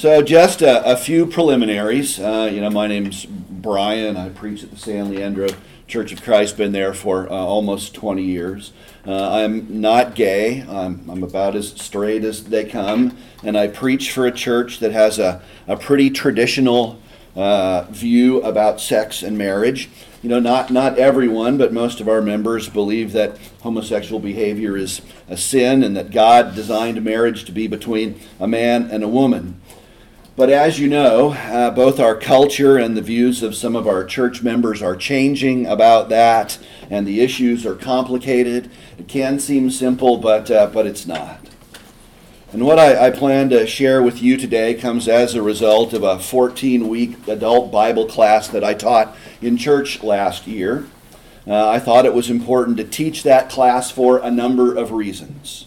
So, just a, a few preliminaries. Uh, you know, my name's Brian. I preach at the San Leandro Church of Christ. Been there for uh, almost 20 years. Uh, I'm not gay. I'm, I'm about as straight as they come, and I preach for a church that has a, a pretty traditional uh, view about sex and marriage. You know, not, not everyone, but most of our members believe that homosexual behavior is a sin and that God designed marriage to be between a man and a woman. But as you know, uh, both our culture and the views of some of our church members are changing about that, and the issues are complicated. It can seem simple, but, uh, but it's not. And what I, I, plan to share with you today comes as a result of a 14 week adult Bible class that I taught in church last year. Uh, I thought it was important to teach that class for a number of reasons.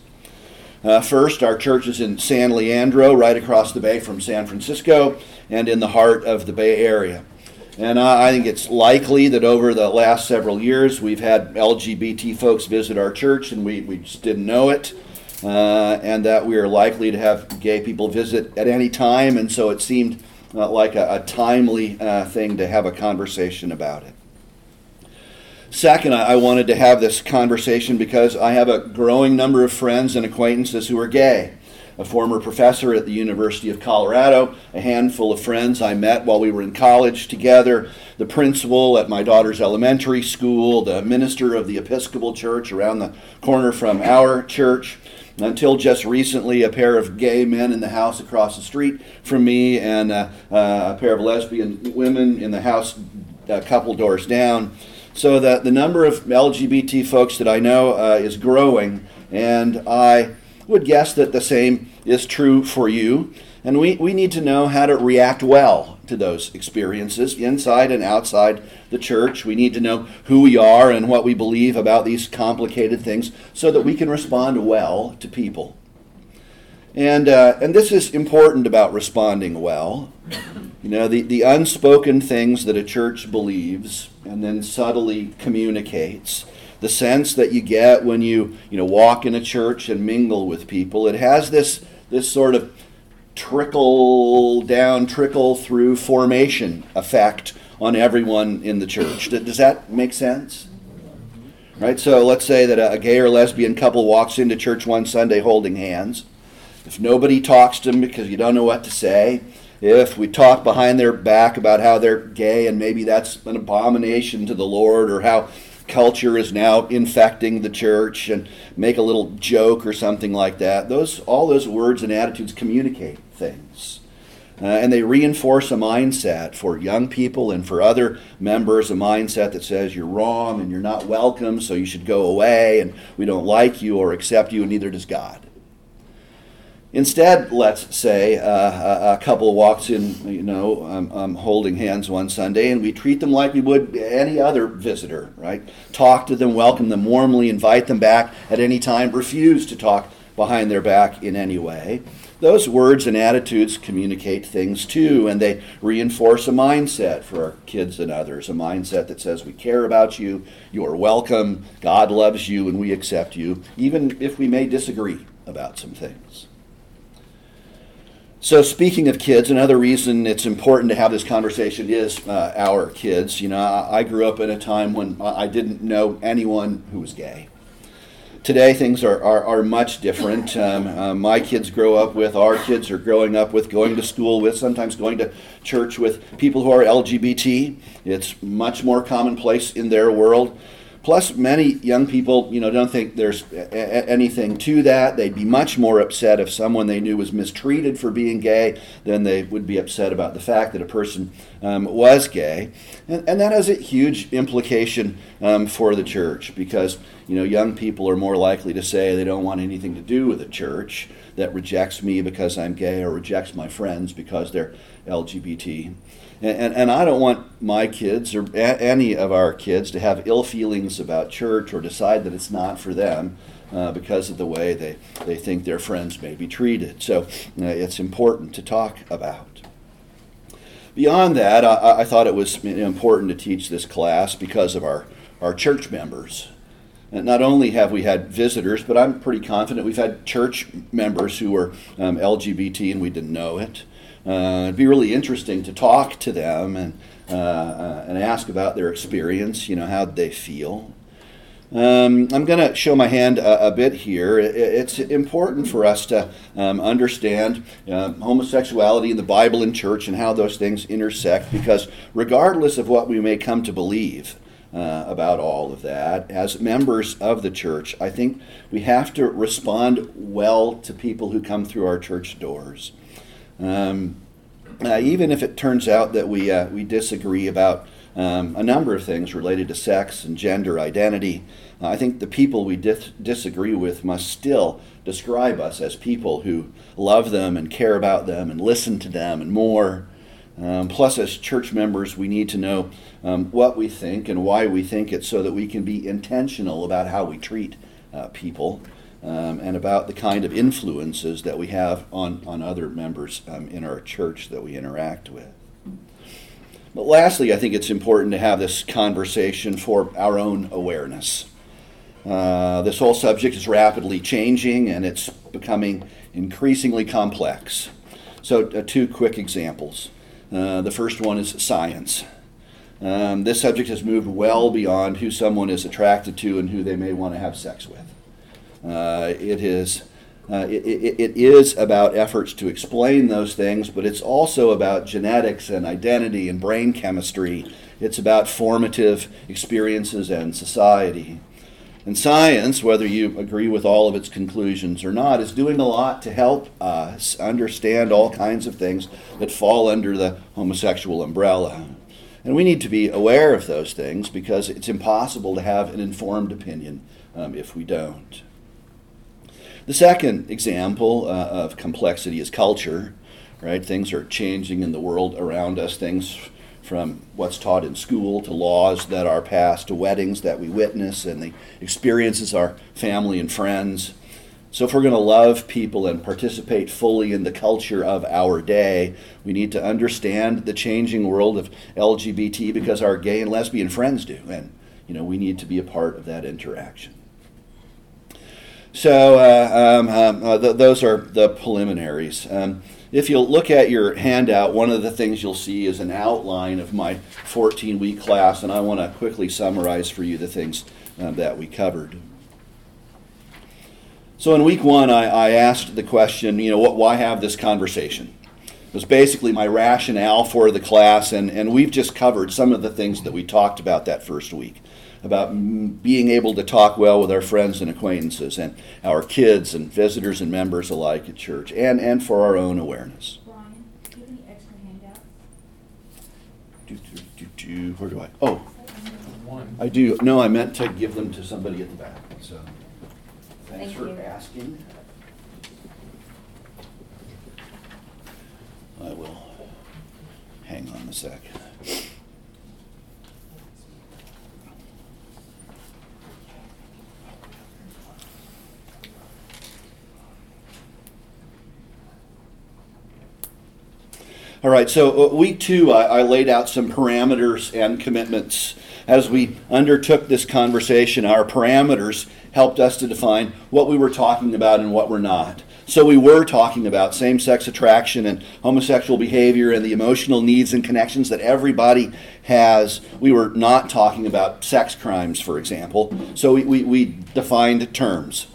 Uh, first, our church is in San Leandro, right across the bay from San Francisco, and in the heart of the Bay Area. And I, I think it's likely that over the last several years we've had LGBT folks visit our church and we, we just didn't know it uh, and that we are likely to have gay people visit at any time, and so it seemed uh, like a, a timely uh, thing to have a conversation about it. Second, I, wanted to have this conversation because I have a growing number of friends and acquaintances who are gay a former professor at the University of Colorado, a handful of friends I met while we were in college together, the principal at my daughter's elementary school, the minister of the Episcopal Church around the corner from our church, until just recently, a pair of gay men in the house across the street from me, and uh, uh, a pair of lesbian women in the house a couple doors down. So that the number of LGBT folks that I know uh, is growing, and I would guess that the same is true for you. And we, we need to know how to react well to those experiences inside and outside the church. We need to know who we are and what we believe about these complicated things so that we can respond well to people. And, uh, and this is important about responding well. You know, the, the unspoken things that a church believes and then subtly communicates. The sense that you get when you, you know, walk in a church and mingle with people. It has this, this sort of trickle down, trickle through formation effect on everyone in the church. Does that make sense? Right? So let's say that a gay or lesbian couple walks into church one Sunday holding hands. If nobody talks to them because you don't know what to say, if we talk behind their back about how they're gay and maybe that's an abomination to the Lord or how culture is now infecting the church and make a little joke or something like that. Those all those words and attitudes communicate things. Uh, and they reinforce a mindset for young people and for other members, a mindset that says you're wrong and you're not welcome, so you should go away, and we don't like you or accept you, and neither does God. Instead, let's say uh, a, couple walks in, you know, holding hands one Sunday, and we treat them like we would any other visitor, right? Talk to them, welcome them warmly, invite them back at any time, refuse to talk behind their back in any way. Those words and attitudes communicate things too, and they reinforce a mindset for our kids and others a mindset that says we care about you, you are welcome, God loves you, and we accept you, even if we may disagree about some things. So, speaking of kids, another reason it's important to have this conversation is uh, our kids. You know, I, I, grew up in a time when I didn't know anyone who was gay. Today, things are, are, are much different. Um, uh, my kids grow up with, our kids are growing up with, going to school with, sometimes going to church with people who are LGBT. It's much more commonplace in their world. Plus, many young people, you know, don't think there's a- anything to that. They'd be much more upset if someone they knew was mistreated for being gay than they would be upset about the fact that a person um, was gay. And, and, that has a huge implication um, for the church because, you know, young people are more likely to say they don't want anything to do with a church that rejects me because I'm gay or rejects my friends because they're LGBT. And, and, I don't want my kids or a- any of our kids to have ill feelings about church or decide that it's not for them uh, because of the way they, they think their friends may be treated. So uh, it's important to talk about. Beyond that, I, I thought it was important to teach this class because of our, our church members. Not only have we had visitors, but I'm pretty confident we've had church members who were um, LGBT and we didn't know it. Uh, it'd be really interesting to talk to them and, uh, uh, and ask about their experience, you know, how they feel. Um, I'm going to show my hand a, a bit here. It, it's important for us to um, understand uh, homosexuality in the Bible and church and how those things intersect because, regardless of what we may come to believe, uh, about all of that. As members of the church, I think we have to respond well to people who come through our church doors. Um, uh, even if it turns out that we, uh, we disagree about um, a number of things related to sex and gender identity, uh, I think the people we dis- disagree with must still describe us as people who love them and care about them and listen to them and more. Um, plus, as church members, we need to know um, what we think and why we think it so that we can be intentional about how we treat uh, people um, and about the kind of influences that we have on, on other members um, in our church that we interact with. But lastly, I think it's important to have this conversation for our own awareness. Uh, this whole subject is rapidly changing and it's becoming increasingly complex. So, uh, two quick examples. Uh, the first one is science. Um, this subject has moved well beyond who someone is attracted to and who they may want to have sex with. Uh, it is. Uh, it, it, it is about efforts to explain those things, but it's also about genetics and identity and brain chemistry. It's about formative experiences and society. And science, whether you agree with all of its conclusions or not, is doing a lot to help us understand all kinds of things that fall under the homosexual umbrella. And we need to be aware of those things because it's impossible to have an informed opinion um, if we don't. The second example uh, of complexity is culture, right? Things are changing in the world around us. Things from what's taught in school to laws that are passed to weddings that we witness and the experiences our family and friends. So, if we're going to love people and participate fully in the culture of our day, we need to understand the changing world of LGBT because our gay and lesbian friends do. And, you know, we need to be a part of that interaction. So, uh, um, um, uh, th- those are the preliminaries. Um, if you'll look at your handout, one of the things you'll see is an outline of my 14 week class, and I want to quickly summarize for you the things uh, that we covered. So, in week one, I, I asked the question, you know, what, why have this conversation? It was basically my rationale for the class, and, and we've just covered some of the things that we talked about that first week about being able to talk well with our friends and acquaintances and our kids and visitors and members alike at church and, and for our own awareness. Brian, do you have any extra handouts? Do, do, do, do, where do I? Oh, One. I do. No, I meant to give them to somebody at the back. So thanks Thank for you. asking. I will hang on a sec. All right, so uh, week two, I, I laid out some parameters and commitments. As we undertook this conversation, our parameters helped us to define what we were talking about and what we're not. So we were talking about same sex attraction and homosexual behavior and the emotional needs and connections that everybody has. We were not talking about sex crimes, for example. So we, we, we defined terms.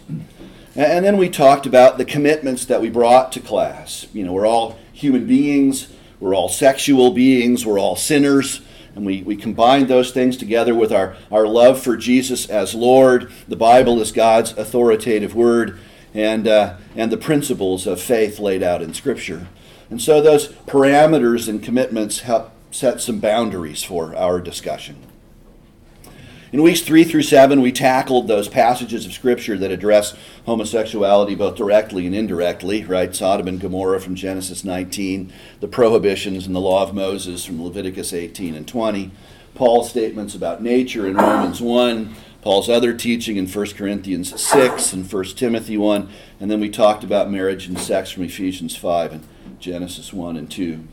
And then we talked about the commitments that we brought to class. You know, we're all human beings, we're all sexual beings, we're all sinners. And we, we combined those things together with our, our love for Jesus as Lord. The Bible is God's authoritative word, and, uh, and the principles of faith laid out in Scripture. And so those parameters and commitments help set some boundaries for our discussion. In weeks three through seven, we tackled those passages of Scripture that address homosexuality both directly and indirectly, right? Sodom and Gomorrah from Genesis 19, the prohibitions in the law of Moses from Leviticus 18 and 20, Paul's statements about nature in Romans 1, Paul's other teaching in 1 Corinthians 6 and 1 Timothy 1, and then we talked about marriage and sex from Ephesians 5 and Genesis 1 and 2.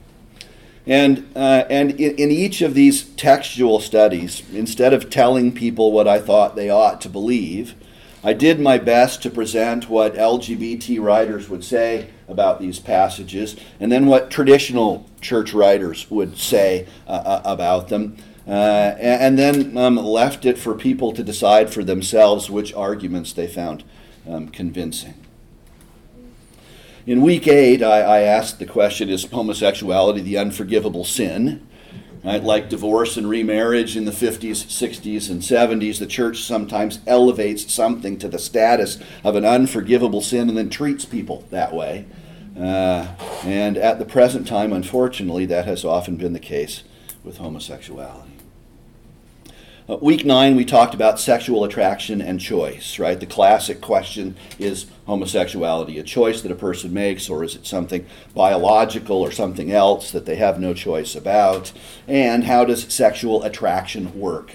And, uh, and in, in each of these textual studies, instead of telling people what I thought they ought to believe, I did my best to present what LGBT writers would say about these passages, and then what traditional church writers would say uh, uh about them, uh, and, then um, left it for people to decide for themselves which arguments they found um, convincing. In week eight, I, I asked the question Is homosexuality the unforgivable sin? Right? Like divorce and remarriage in the 50s, 60s, and 70s, the church sometimes elevates something to the status of an unforgivable sin and then treats people that way. Uh, and at the present time, unfortunately, that has often been the case with homosexuality. Uh, week nine, we talked about sexual attraction and choice, right? The classic question is homosexuality a choice that a person makes, or is it something biological or something else that they have no choice about? And how does sexual attraction work?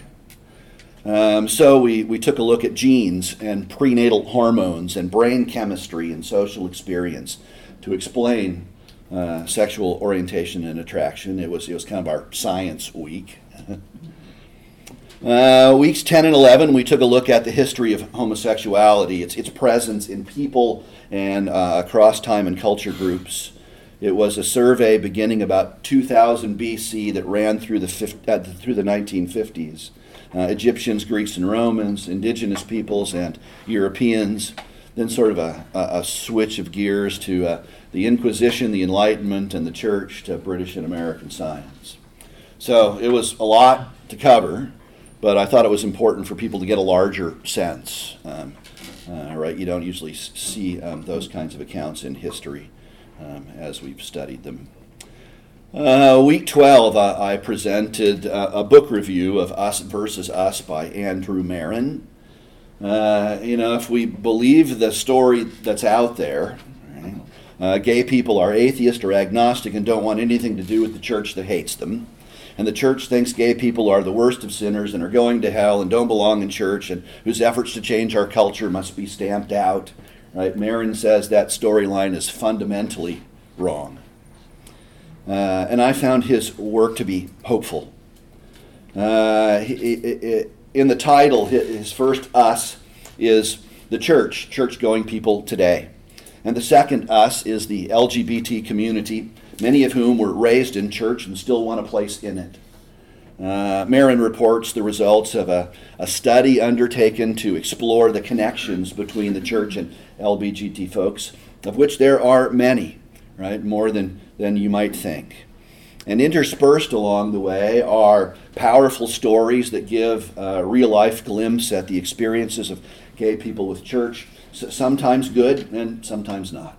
Um, so we, we took a look at genes and prenatal hormones and brain chemistry and social experience to explain uh, sexual orientation and attraction. It was, it was kind of our science week. Uh, weeks 10 and 11, we took a look at the history of homosexuality, its, its presence in people and uh, across time and culture groups. It was a survey beginning about 2000 BC that ran through the, uh, through the 1950s. Uh, Egyptians, Greeks, and Romans, indigenous peoples, and Europeans. Then, sort of a, a, a switch of gears to uh, the Inquisition, the Enlightenment, and the Church to British and American science. So it was a lot to cover but I thought it was important for people to get a larger sense. Um, uh, right, you don't usually see um, those kinds of accounts in history um, as we've studied them. Uh, week 12, uh, I presented uh, a book review of Us versus Us by Andrew Marin. Uh, you know, if we believe the story that's out there, right, uh, gay people are atheist or agnostic and don't want anything to do with the church that hates them and the church thinks gay people are the worst of sinners and are going to hell and don't belong in church and whose efforts to change our culture must be stamped out. Right? Marin says that storyline is fundamentally wrong. Uh, and I found his work to be hopeful. Uh, he, he, in the title, his first us is the church, church going people today. And the second us is the LGBT community many of whom were raised in church and still want a place in it. Uh, Marin reports the results of a, a study undertaken to explore the connections between the church and LBGT folks, of which there are many, right? More than, than you might think. And interspersed along the way are powerful stories that give a real life glimpse at the experiences of gay people with church, sometimes good and sometimes not.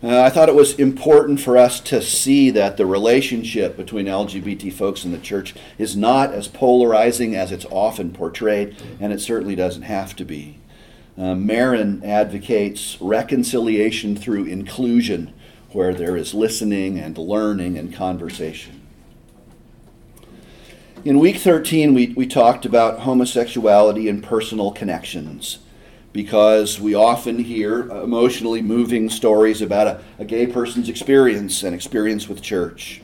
Uh, I thought it was important for us to see that the relationship between LGBT folks and the church is not as polarizing as it's often portrayed, and it certainly doesn't have to be. Uh, Marin advocates reconciliation through inclusion, where there is listening and learning and conversation. In week 13, we, we talked about homosexuality and personal connections because we often hear emotionally moving stories about a, a, gay person's experience and experience with church.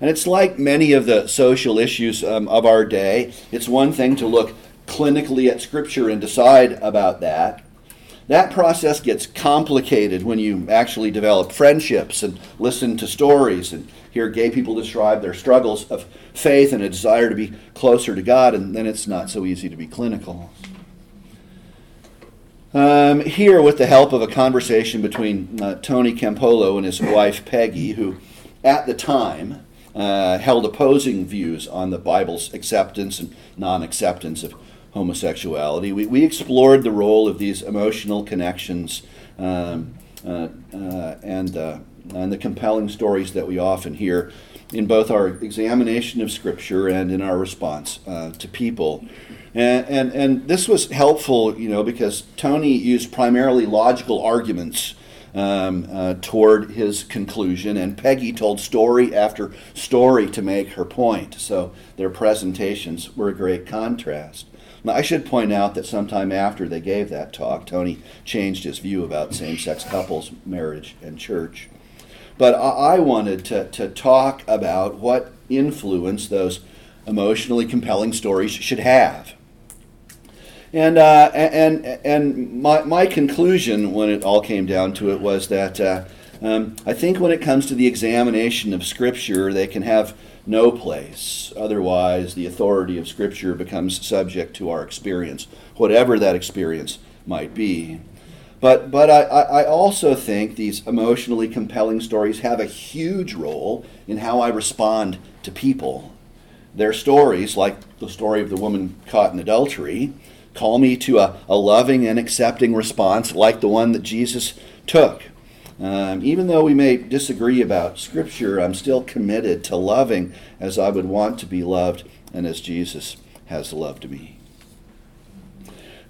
And it's like many of the social issues um, of our day, it's one thing to look clinically at Scripture and decide about that. That process gets complicated when you actually develop friendships and listen to stories and hear gay people describe their struggles of faith and a desire to be closer to God, and then it's not so easy to be clinical. Um, here, with the help of a conversation between uh, Tony Campolo and his wife Peggy, who at the time uh, held opposing views on the Bible's acceptance and non acceptance of homosexuality, we, we explored the role of these emotional connections um, uh, uh and, uh, and the compelling stories that we often hear in both our examination of Scripture and in our response uh, to people and, and, and this was helpful, you know, because Tony used primarily logical arguments um, uh, toward his conclusion, and Peggy told story after story to make her point. So their presentations were a great contrast. Now, I should point out that sometime after they gave that talk, Tony changed his view about same sex couples, marriage, and church. But I wanted to, to talk about what influence those emotionally compelling stories should have. And, uh, and, and my, my conclusion when it all came down to it was that uh, um, I think when it comes to the examination of Scripture, they can have no place. Otherwise, the authority of Scripture becomes subject to our experience, whatever that experience might be. But, but I, I also think these emotionally compelling stories have a huge role in how I respond to people. Their stories, like the story of the woman caught in adultery, call me to a, a loving and accepting response like the one that Jesus took. Um, even though we may disagree about Scripture, I'm still committed to loving as I would want to be loved and as Jesus has loved me.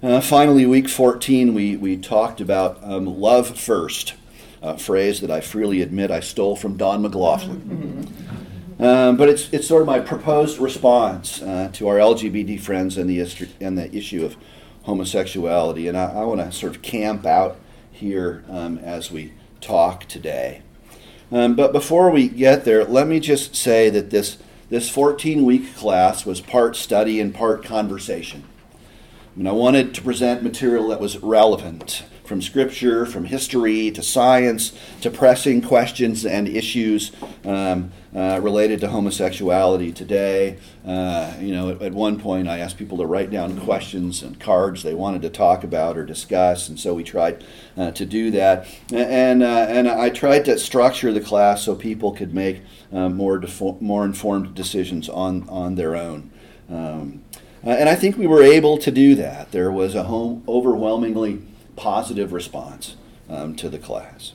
Uh, finally, week 14, we, we talked about um, love first, a phrase that I freely admit I stole from Don McLaughlin. Um, but it's, it's sort of my proposed response uh, to our LGBT friends and the, and the issue of homosexuality. And I, I want to sort of camp out here um, as we talk today. Um, but before we get there, let me just say that this, this 14 week class was part study and part conversation. I wanted to present material that was relevant from scripture, from history to science to pressing questions and issues um, uh, related to homosexuality today. Uh, you know, at, at, one point I asked people to write down questions and cards they wanted to talk about or discuss, and so we tried uh, to do that. And, uh, and I tried to structure the class so people could make uh, more, defo- more informed decisions on, on their own. Um, uh, and I think we were able to do that. There was a home overwhelmingly positive response um, to the class.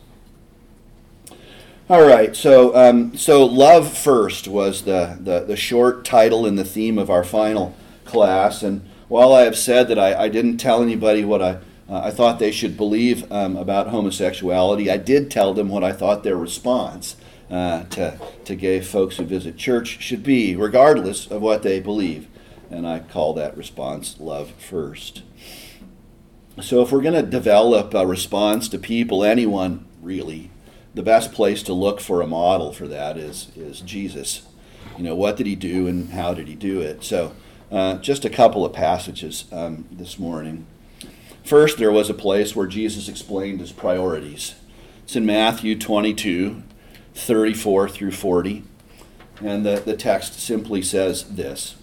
All right, so um, so love first was the, the, the short title and the theme of our final class. And while I have said that I, I didn't tell anybody what I uh, I thought they should believe um, about homosexuality, I did tell them what I thought their response uh, to to gay folks who visit church should be, regardless of what they believe and I call that response love first. So, if we're going to develop a response to people, anyone really, the best place to look for a model for that is, is Jesus. You know, what did he do and how did he do it? So, uh, just a couple of passages um, this morning. First, there was a place where Jesus explained his priorities. It's in Matthew 22, 34 through 40. And the, the text simply says this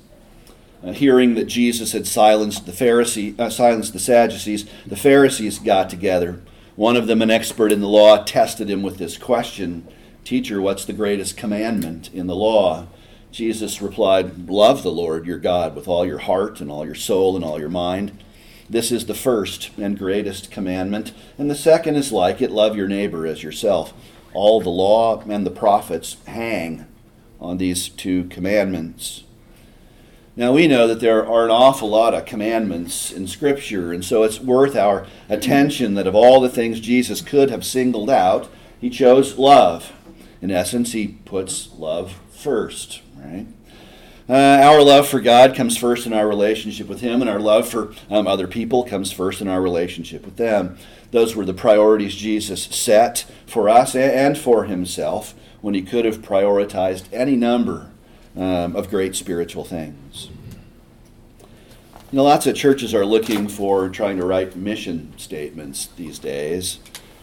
hearing that Jesus had silenced the Pharisee, uh, silenced the Sadducees, the Pharisees got together. One of them, an expert in the law, tested him with this question Teacher, what's the greatest commandment in the law? Jesus replied, Love the Lord your God with all your heart and all your soul and all your mind. This is the first and greatest commandment, and the second is like it love your neighbor as yourself. All the law and the prophets hang on these two commandments. Now, we know that there are an awful lot of commandments in Scripture, and so it's worth our attention that of all the things Jesus could have singled out, he chose love. In essence, he puts love first, right? Uh, our love for God comes first in our relationship with Him, and our love for um, other people comes first in our relationship with them. Those were the priorities Jesus set for us and for Himself when He could have prioritized any number um, of great spiritual things. You know, lots of churches are looking for trying to write mission statements these days.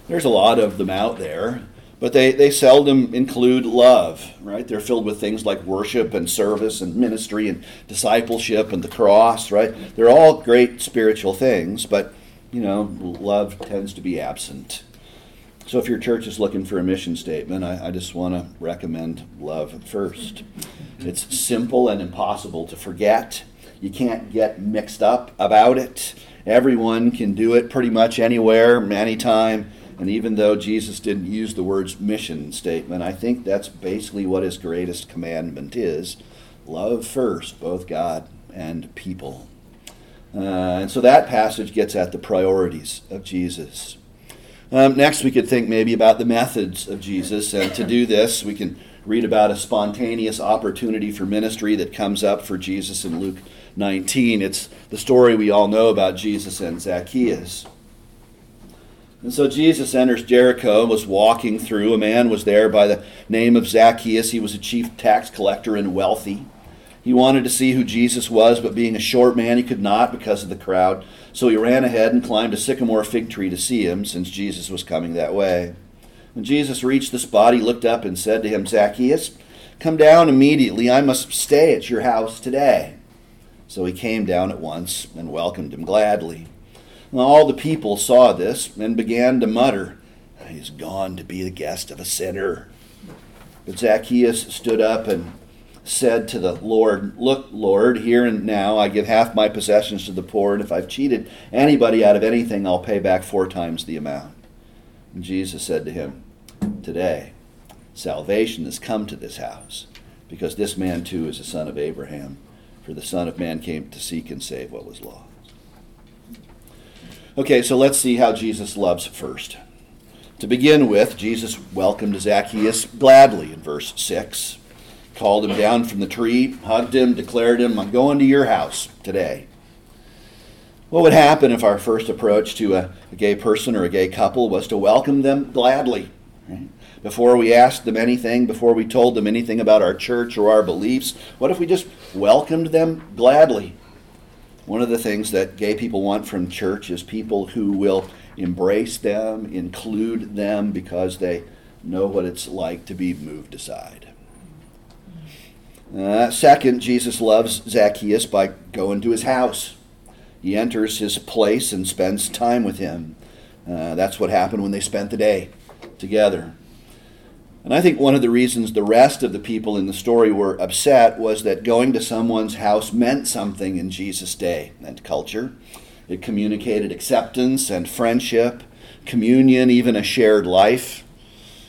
There's a lot of them out there, but they, they seldom include love, right? They're filled with things like worship and service and ministry and discipleship and the cross, right? They're all great spiritual things, but, you know, love tends to be absent. So if your church is looking for a mission statement, I, I just want to recommend love first. It's simple and impossible to forget. You can't get mixed up about it. Everyone can do it pretty much anywhere, anytime. And even though Jesus didn't use the words mission statement, I think that's basically what his greatest commandment is love first, both God and people. Uh, and so that passage gets at the priorities of Jesus. Um, next, we could think maybe about the methods of Jesus. And to do this, we can read about a spontaneous opportunity for ministry that comes up for Jesus in Luke 19. It's the story we all know about Jesus and Zacchaeus. And so Jesus enters Jericho and was walking through. A man was there by the name of Zacchaeus. He was a chief tax collector and wealthy. He wanted to see who Jesus was, but being a short man, he could not because of the crowd. So he ran ahead and climbed a sycamore fig tree to see him, since Jesus was coming that way. When Jesus reached the spot, he looked up and said to him, Zacchaeus, come down immediately. I must stay at your house today. So he came down at once and welcomed him gladly. All the people saw this and began to mutter, He's gone to be the guest of a sinner. But Zacchaeus stood up and said to the Lord, Look, Lord, here and now I give half my possessions to the poor, and if I've cheated anybody out of anything, I'll pay back four times the amount. And Jesus said to him, Today, salvation has come to this house, because this man too is a son of Abraham. For the Son of Man came to seek and save what was lost. Okay, so let's see how Jesus loves first. To begin with, Jesus welcomed Zacchaeus gladly in verse 6, called him down from the tree, hugged him, declared him, I'm going to your house today. What would happen if our first approach to a, a gay person or a gay couple was to welcome them gladly? Right? Before we asked them anything, before we told them anything about our church or our beliefs, what if we just welcomed them gladly? One of the things that gay people want from church is people who will embrace them, include them, because they know what it's like to be moved aside. Uh, second, Jesus loves Zacchaeus by going to his house. He enters his place and spends time with him. Uh, that's what happened when they spent the day together. And I think one of the reasons the rest of the people in the story were upset was that going to someone's house meant something in Jesus' day and culture. It communicated acceptance and friendship, communion, even a shared life.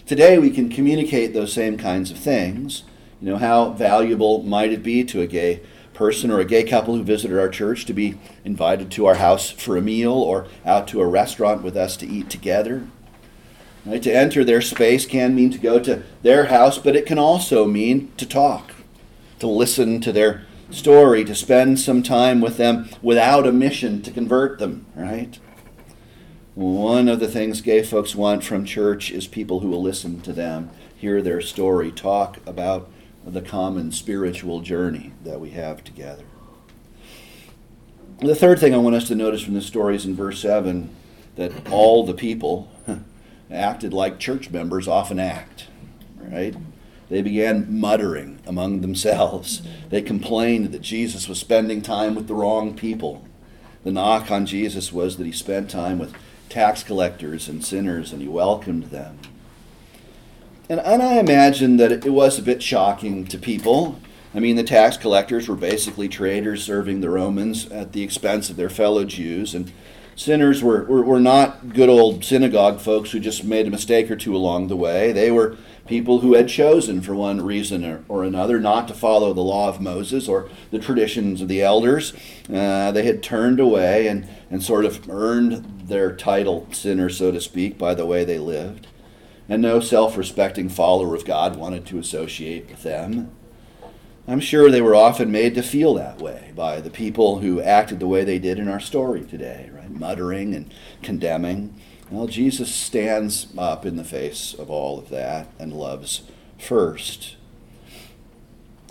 Today we can communicate those same kinds of things. You know, how valuable might it be to a gay person or a gay couple who visited our church to be invited to our house for a meal or out to a restaurant with us to eat together? Right? To enter their space can mean to go to their house, but it can also mean to talk, to listen to their story, to spend some time with them without a mission to convert them, right? One of the things gay folks want from church is people who will listen to them, hear their story, talk about the common spiritual journey that we have together. The third thing I want us to notice from this story is in verse 7 that all the people acted like church members often act, right? They began muttering among themselves. They complained that Jesus was spending time with the wrong people. The knock on Jesus was that he spent time with tax collectors and sinners and he welcomed them. And, and I imagine that it was a bit shocking to people. I mean, the tax collectors were basically traders serving the Romans at the expense of their fellow Jews. And Sinners were, were, were not good old synagogue folks who just made a mistake or two along the way. They were people who had chosen, for one reason or, or another, not to follow the law of Moses or the traditions of the elders. Uh, they had turned away and, and sort of earned their title sinner, so to speak, by the way they lived. And no self respecting follower of God wanted to associate with them. I'm sure they were often made to feel that way by the people who acted the way they did in our story today, right? Muttering and condemning. Well, Jesus stands up in the face of all of that and loves first.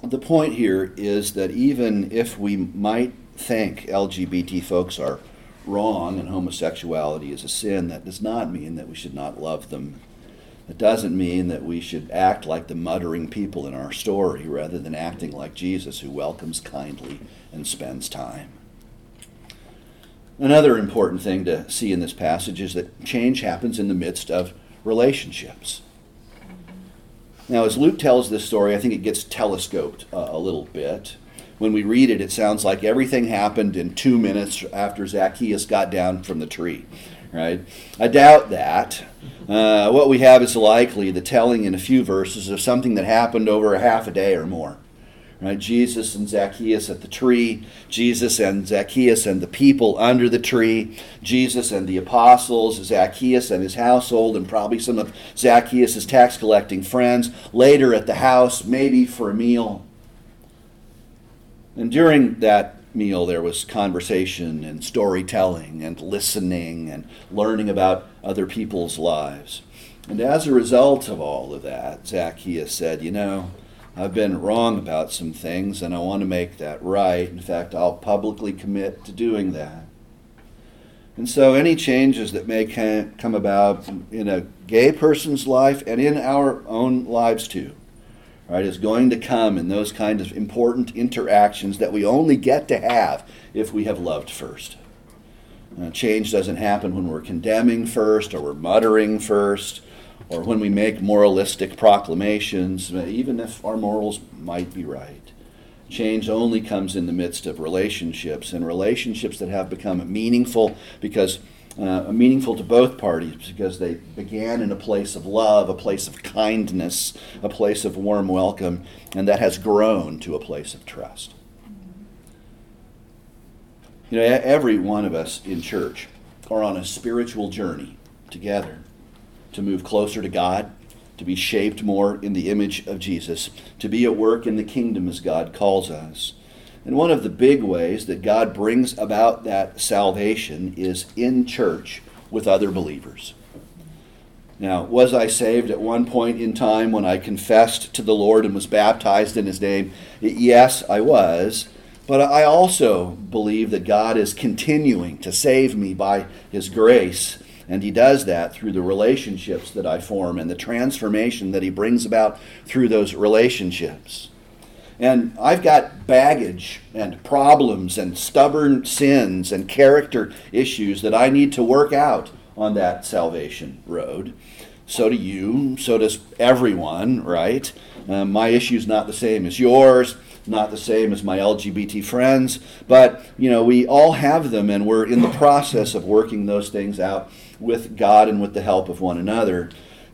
The point here is that even if we might think LGBT folks are wrong and homosexuality is a sin, that does not mean that we should not love them it doesn't mean that we should act like the muttering people in our story rather than acting like Jesus, who welcomes kindly and spends time. Another important thing to see in this passage is that change happens in the midst of relationships. Now, as Luke tells this story, I think it gets telescoped uh, a little bit. When we read it, it sounds like everything happened in two minutes after Zacchaeus got down from the tree right? I doubt that. Uh, what we have is likely the telling in a few verses of something that happened over a half a day or more. Right? Jesus and Zacchaeus at the tree, Jesus and Zacchaeus and the people under the tree, Jesus and the apostles, Zacchaeus and his household, and probably some of Zacchaeus' tax collecting friends, later at the house, maybe for a meal. And during that meal, there was conversation and storytelling and listening and learning about other people's lives. And as a result of all of that, Zacchaeus said, You know, I've been wrong about some things and I want to make that right. In fact, I'll publicly commit to doing that. And so, any changes that may come about in a gay person's life and in our own lives too, right, is going to come in those kind of important interactions that we only get to have if we have loved first. Uh, change doesn't happen when we're condemning first or we're muttering first or when we make moralistic proclamations, even if our morals might be right. Change only comes in the midst of relationships, and relationships that have become meaningful because uh, meaningful to both parties because they began in a place of love, a place of kindness, a place of warm welcome, and that has grown to a place of trust. You know, every one of us in church are on a spiritual journey together to move closer to God, to be shaped more in the image of Jesus, to be at work in the kingdom as God calls us. And one of the big ways that God brings about that salvation is in church with other believers. Now, was I saved at one point in time when I confessed to the Lord and was baptized in His name? Yes, I was. But I also believe that God is continuing to save me by His grace and he does that through the relationships that I form and the transformation that he brings about through those relationships. And I've got baggage and problems and stubborn sins and character issues that I need to work out on that salvation road. So do you, so does everyone, right? Um, my issue's not the same as yours not the same as my LGBT friends, but you know, we all have them and we're in the process of working those things out with God and with the help of one another.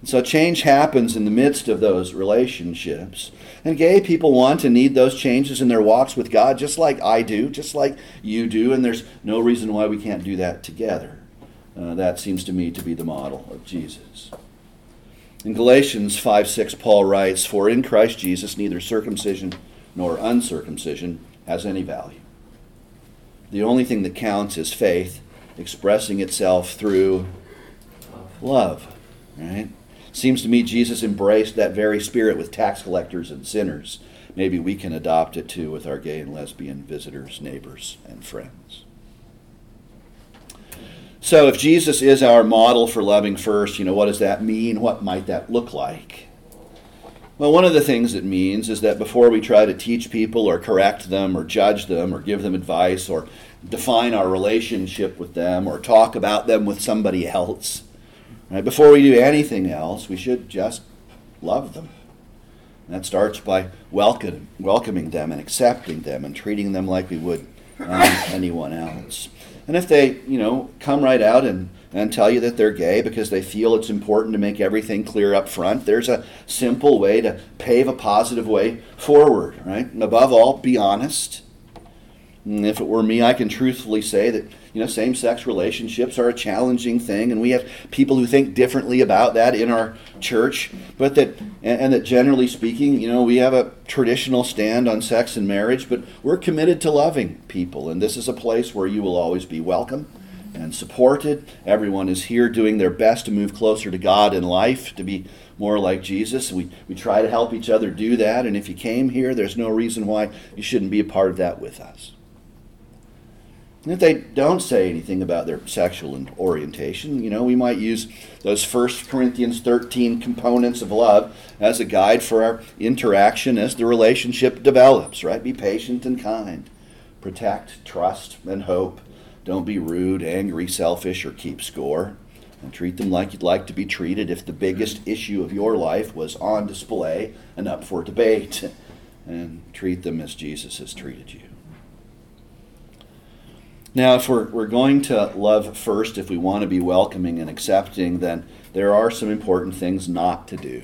So change happens in the midst of those relationships. And gay people want and need those changes in their walks with God just like I do, just like you do, and there's no reason why we can't do that together. Uh, that seems to me to be the model of Jesus. In Galatians 5 6, Paul writes, For in Christ Jesus neither circumcision nor uncircumcision has any value. The only thing that counts is faith expressing itself through love, right? Seems to me Jesus embraced that very spirit with tax collectors and sinners. Maybe we can adopt it too with our gay and lesbian visitors, neighbors, and friends. So, if Jesus is our model for loving first, you know, what does that mean? What might that look like? Well, one of the things it means is that before we try to teach people or correct them or judge them or give them advice or define our relationship with them or talk about them with somebody else, right, before we do anything else, we should just love them. And that starts by welcome, welcoming them and accepting them and treating them like we would um, anyone else. And if they, you know, come right out and and tell you that they're gay because they feel it's important to make everything clear up front. There's a simple way to pave a positive way forward, right? And above all, be honest. And if it were me, I can truthfully say that you know same-sex relationships are a challenging thing, and we have people who think differently about that in our church. But that and, and that generally speaking, you know, we have a traditional stand on sex and marriage, but we're committed to loving people, and this is a place where you will always be welcome and supported. Everyone is here doing their best to move closer to God in life, to be more like Jesus. We, we try to help each other do that, and if you came here, there's no reason why you shouldn't be a part of that with us. And if they don't say anything about their sexual orientation, you know, we might use those 1 Corinthians 13 components of love as a guide for our interaction as the relationship develops, right? Be patient and kind, protect, trust, and hope don't be rude, angry, selfish, or keep score. And treat them like you'd like to be treated if the biggest issue of your life was on display and up for debate. And treat them as Jesus has treated you. Now, if we're, we're going to love first, if we want to be welcoming and accepting, then there are some important things not to do.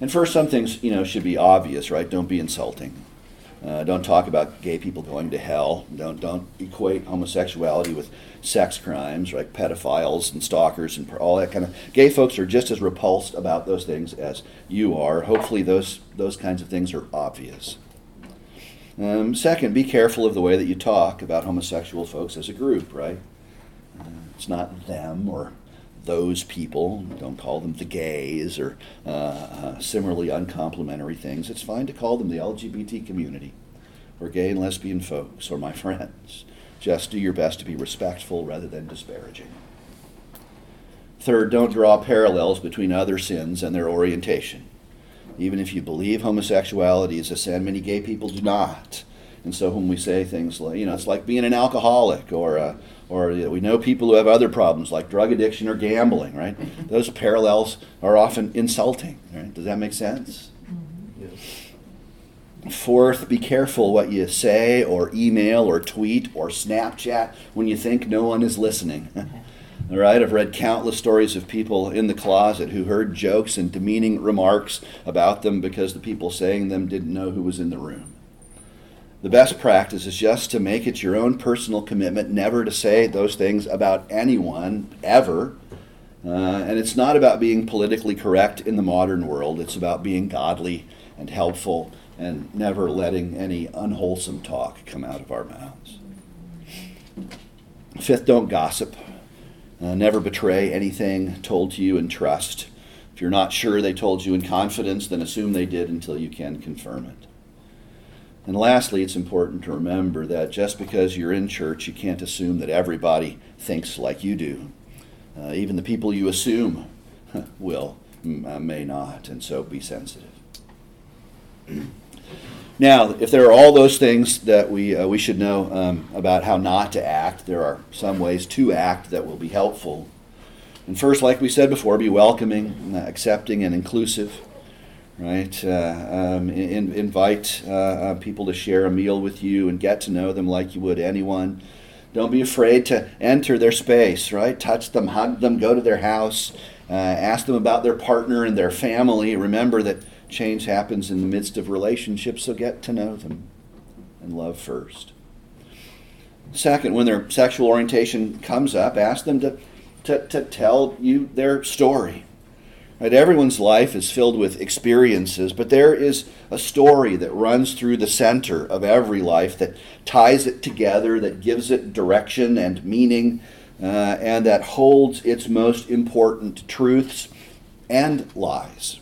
And first, some things, you know, should be obvious, right? Don't be insulting. Uh, don't talk about gay people going to hell. Don't don't equate homosexuality with sex crimes, like pedophiles and stalkers and all that kind of. Gay folks are just as repulsed about those things as you are. Hopefully, those those kinds of things are obvious. Um, second, be careful of the way that you talk about homosexual folks as a group. Right? Uh, it's not them or those people. Don't call them the gays or uh, uh, similarly uncomplimentary things. It's fine to call them the LGBT community or gay and lesbian folks or my friends. Just do your best to be respectful rather than disparaging. Third, don't draw parallels between other sins and their orientation. Even if you believe homosexuality is a sin, many gay people do not. And so when we say things like, you know, it's like being an alcoholic or, uh, or you know, we know people who have other problems like drug addiction or gambling, right? Those parallels are often insulting, right? Does that make sense? Fourth, be careful what you say or email or tweet or Snapchat when you think no one is listening. All right, I've read countless stories of people in the closet who heard jokes and demeaning remarks about them because the people saying them didn't know who was in the room. The best practice is just to make it your own personal commitment never to say those things about anyone ever. Uh, and it's not about being politically correct in the modern world, it's about being godly and helpful and never letting any unwholesome talk come out of our mouths. Fifth, don't gossip. Uh, never betray anything told to you in trust. If you're not sure they told you in confidence, then assume they did until you can confirm it. And lastly, it's important to remember that just because you're in church, you can't assume that everybody thinks like you do. Uh, even the people you assume will, uh, may not, and so be sensitive. now, if there are all those things that we, uh, we should know um, about how not to act, there are some ways to act that will be helpful. And first, like we said before, be welcoming, uh, accepting, and inclusive right? Uh, um, in, invite uh, uh, people to share a meal with you and get to know them like you would anyone. Don't be afraid to enter their space, right? Touch them, hug them, go to their house, uh, ask them about their partner and their family. Remember that change happens in the midst of relationships, so get to know them and love first. Second, when their sexual orientation comes up, ask them to, to, to tell you their story Right? Everyone's life is filled with experiences, but there is a story that runs through the center of every life that ties it together, that gives it direction and meaning, uh, and that holds its most important truths and lies.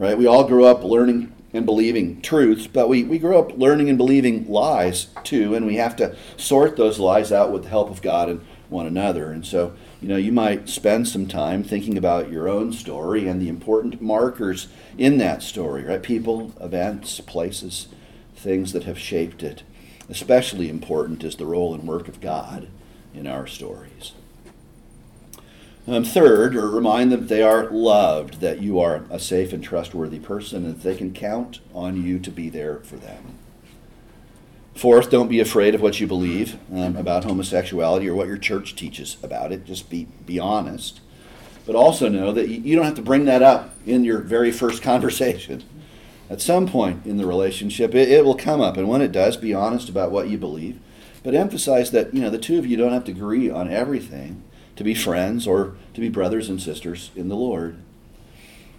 Right? We all grew up learning and believing truths, but we, we grow up learning and believing lies too, and we have to sort those lies out with the help of God and one another. And so you know, you might spend some time thinking about your own story and the important markers in that story, right? People, events, places, things that have shaped it. Especially important is the role and work of God in our stories. Um, third, or remind them they are loved, that you are a safe and trustworthy person, and that they can count on you to be there for them. Fourth, don't be afraid of what you believe um, about homosexuality or what your church teaches about it. Just be, be honest. But also know that you don't have to bring that up in your very first conversation. At some point in the relationship, it, it will come up. And when it does, be honest about what you believe. But emphasize that you know the two of you don't have to agree on everything to be friends or to be brothers and sisters in the Lord.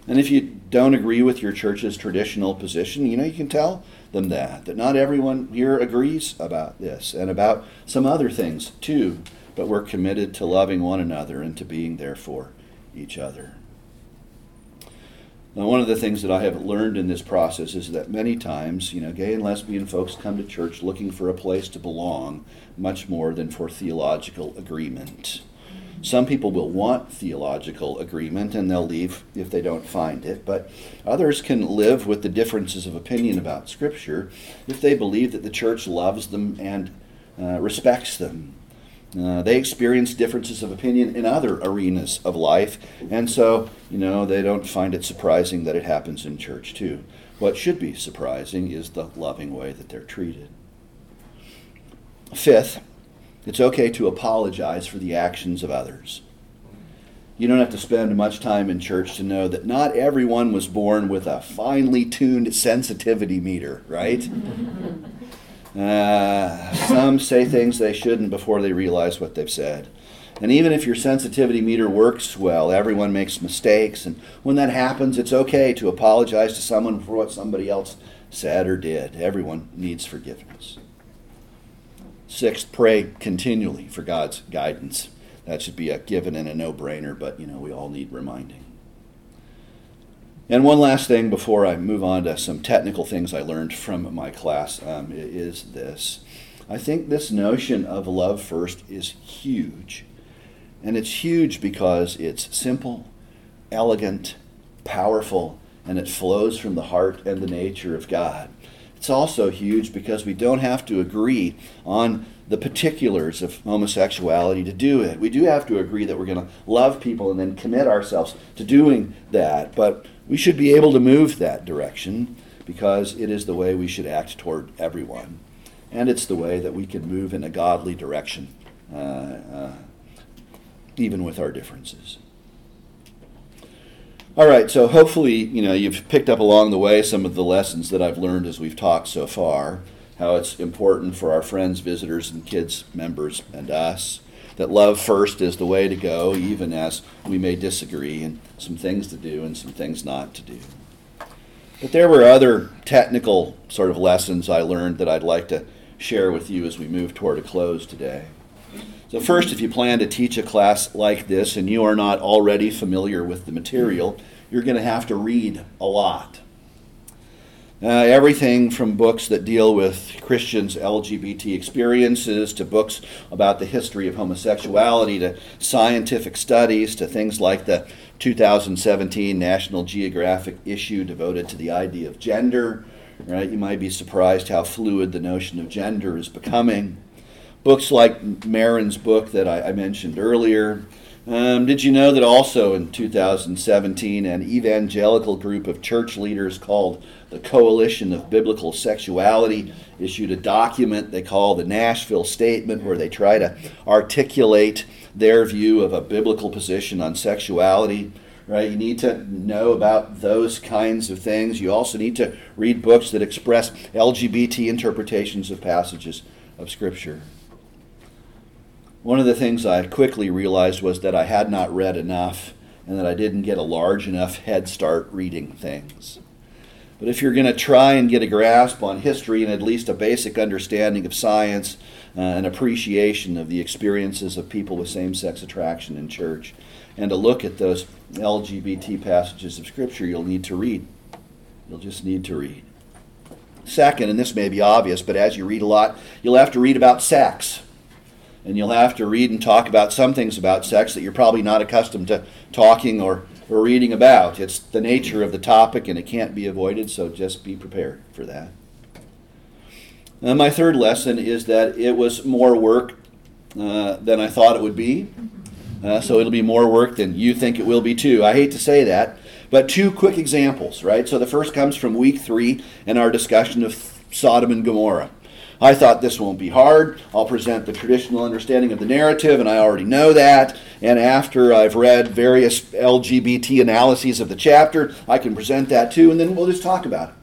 And if you don't agree with your church's traditional position, you know, you can tell them that. That not everyone here agrees about this and about some other things too, but we're committed to loving one another and to being there for each other. Now, one of the things that I have learned in this process is that many times, you know, gay and lesbian folks come to church looking for a place to belong much more than for theological agreement. Some people will want theological agreement and they'll leave if they don't find it, but others can live with the differences of opinion about Scripture if they believe that the church loves them and uh, respects them. Uh, they experience differences of opinion in other arenas of life, and so, you know, they don't find it surprising that it happens in church too. What should be surprising is the loving way that they're treated. Fifth, it's okay to apologize for the actions of others. You don't have to spend much time in church to know that not everyone was born with a finely tuned sensitivity meter, right? Uh, some say things they shouldn't before they realize what they've said. And even if your sensitivity meter works well, everyone makes mistakes. And when that happens, it's okay to apologize to someone for what somebody else said or did. Everyone needs forgiveness. Sixth, pray continually for God's guidance. that should be a given and a no-brainer, but you know, we all need reminding. And one last thing before I move on to some technical things I learned from my class um, is this. I think this notion of love first is huge. And it's huge because it's simple, elegant, powerful, and it flows from the heart and the nature of God. It's also huge because we don't have to agree on the particulars of homosexuality to do it. We do have to agree that we're going to love people and then commit ourselves to doing that, but we should be able to move that direction because it is the way we should act toward everyone. And it's the way that we can move in a godly direction, uh, uh, even with our differences. All right, so hopefully, you know, you've picked up along the way some of the lessons that I've learned as we've talked so far. How it's important for our friends, visitors, and kids members and us that love first is the way to go, even as we may disagree, and some things to do and some things not to do. But there were other technical sort of lessons I learned that I'd like to share with you as we move toward a close today. So, first, if you plan to teach a class like this and you are not already familiar with the material, you're going to have to read a lot. Uh, everything from books that deal with Christians' LGBT experiences to books about the history of homosexuality to scientific studies to things like the 2017 National Geographic issue devoted to the idea of gender. Right? You might be surprised how fluid the notion of gender is becoming books like Marin's book that I, I mentioned earlier. Um, did you know that also in 2017, an evangelical group of church leaders called the Coalition of Biblical Sexuality issued a document they call the Nashville Statement, where they try to articulate their view of a biblical position on sexuality? Right? You need to know about those kinds of things. You also need to read books that express LGBT interpretations of passages of Scripture. One of the things I quickly realized was that I had not read enough and that I didn't get a large enough head start reading things. But if you're going to try and get a grasp on history and at least a basic understanding of science, uh, an appreciation of the experiences of people with same sex attraction in church, and to look at those LGBT passages of Scripture, you'll need to read. You'll just need to read. Second, and this may be obvious, but as you read a lot, you'll have to read about sex and you'll have to read and talk about some things about sex that you're probably not accustomed to talking or, or reading about. It's the nature of the topic and it can't be avoided, so just be prepared for that. And my third lesson is that it was more work uh, than I thought it would be. Uh, so it'll be more work than you think it will be, too. I hate to say that, but two quick examples, right? So the first comes from week three in our discussion of Sodom and Gomorrah. I thought this won't be hard. I'll present the traditional understanding of the narrative, and I already know that. And after I've read various LGBT analyses of the chapter, I can present that too, and then we'll just talk about it.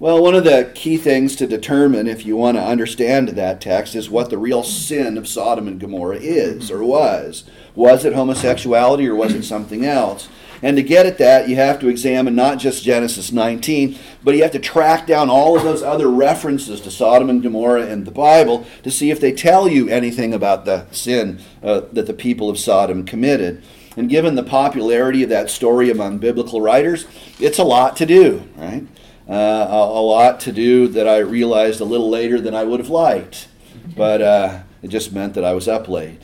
Well, one of the key things to determine if you want to understand that text is what the real sin of Sodom and Gomorrah is or was. Was it homosexuality or was it something else? And to get at that, you have to examine not just Genesis 19, but you have to track down all of those other references to Sodom and Gomorrah in the Bible to see if they tell you anything about the sin uh, that the people of Sodom committed. And given the popularity of that story among biblical writers, it's a lot to do, right? Uh, a, a, lot to do that I realized a little later than I would have liked. But uh, it just meant that I was up late.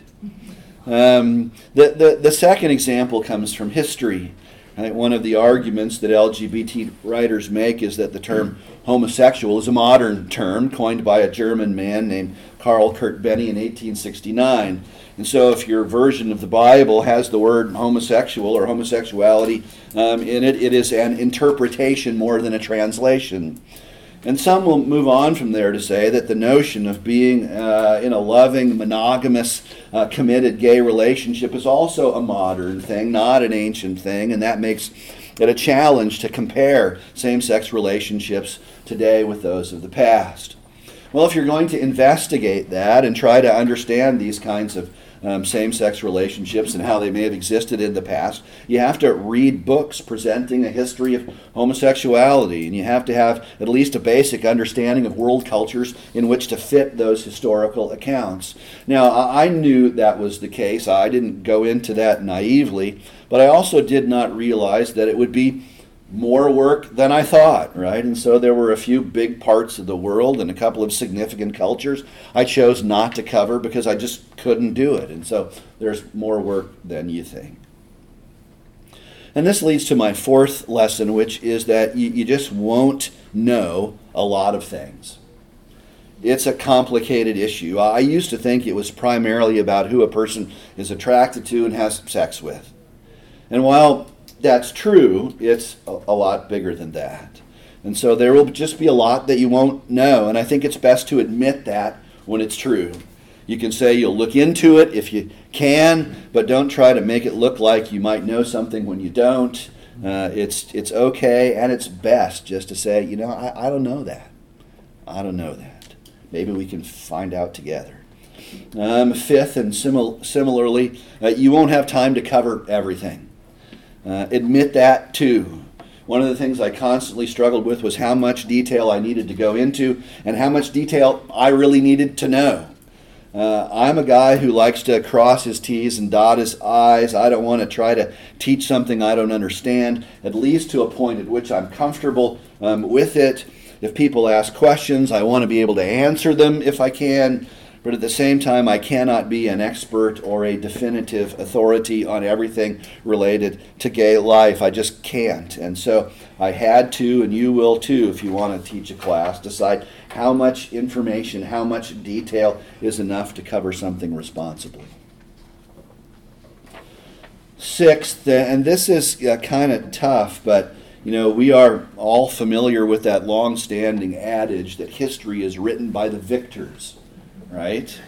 Um, the, the, the second example comes from history. Right? One of the arguments that LGBT writers make is that the term homosexual is a modern term coined by a German man named Karl Kertbeny in 1869. And so, if your version of the Bible has the word homosexual or homosexuality um, in it, it is an interpretation more than a translation. And some will move on from there to say that the notion of being uh, in a loving, monogamous, uh, committed gay relationship is also a modern thing, not an ancient thing, and that makes it a challenge to compare same sex relationships today with those of the past. Well, if you're going to investigate that and try to understand these kinds of um, same sex relationships and how they may have existed in the past. You have to read books presenting a history of homosexuality, and you have to have at least a basic understanding of world cultures in which to fit those historical accounts. Now, I knew that was the case. I didn't go into that naively, but I also did not realize that it would be more work than I thought, right? And so there were a few big parts of the world and a couple of significant cultures I chose not to cover because I just couldn't do it. And so there's more work than you think. And this leads to my fourth lesson, which is that you, you just won't know a lot of things. It's a complicated issue. I used to think it was primarily about who a person is attracted to and has sex with. And while that's true, it's a, a, lot bigger than that. And so there will just be a lot that you won't know. And I think it's best to admit that when it's true. You can say you'll look into it if you can, but don't try to make it look like you might know something when you don't. Uh, it's, it's okay and it's best just to say, you know, I, I don't know that. I don't know that. Maybe we can find out together. Um, fifth, and simil- similarly, uh, you won't have time to cover everything. Uh, admit that too. One of the things I constantly struggled with was how much detail I needed to go into and how much detail I really needed to know. Uh, I'm a guy who likes to cross his T's and dot his I's. I don't want to try to teach something I don't understand, at least to a point at which I'm comfortable um, with it. If people ask questions, I want to be able to answer them if I can. But at the same time, I cannot be an expert or a definitive authority on everything related to gay life. I just can't. And so I had to, and you will too, if you want to teach a class, decide how much information, how much detail is enough to cover something responsibly. Sixth, and this is uh, kind of tough, but you know, we are all familiar with that long standing adage that history is written by the victors right?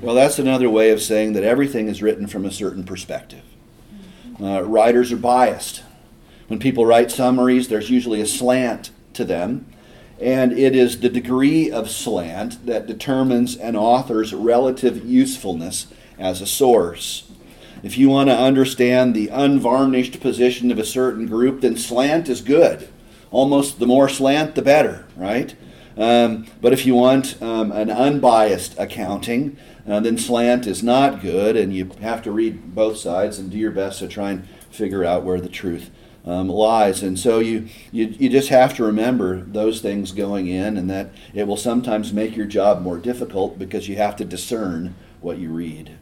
Well, that's another way of saying that everything is written from a certain perspective. Uh, writers are biased. When people write summaries, there's usually a slant to them, and it is the degree of slant that determines an author's relative usefulness as a source. If you want to understand the unvarnished position of a certain group, then slant is good. Almost the more slant, the better, right? Um, but if you want um, an unbiased accounting, uh, then slant is not good, and you have to read both sides and do your best to try and figure out where the truth um, lies. And so you, you, you just have to remember those things going in, and that it will sometimes make your job more difficult because you have to discern what you read.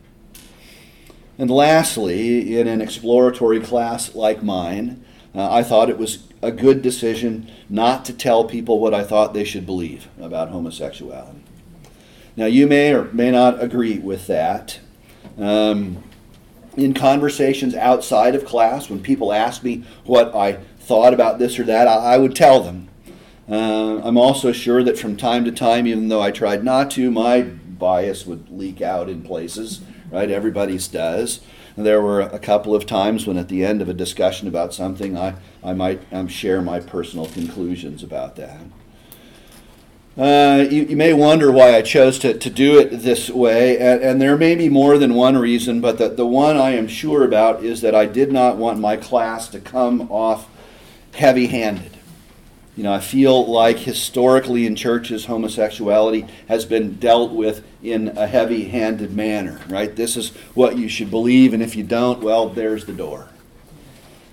And lastly, in an exploratory class like mine, uh, I thought it was a good decision not to tell people what I thought they should believe about homosexuality. Now, you may or may not agree with that. Um, in conversations outside of class, when people ask me what I thought about this or that, I, I would tell them. Uh, I'm also sure that from time to time, even though I tried not to, my bias would leak out in places, right? Everybody's does. There were a couple of times when, at the end of a discussion about something, I, I might um, share my personal conclusions about that. Uh, you, you, may wonder why I chose to, to do it this way, and, and, there may be more than one reason, but the, the one I am sure about is that I did not want my class to come off heavy handed. You know, I feel like historically in churches, homosexuality has been dealt with in a heavy handed manner, right? This is what you should believe, and if you don't, well, there's the door.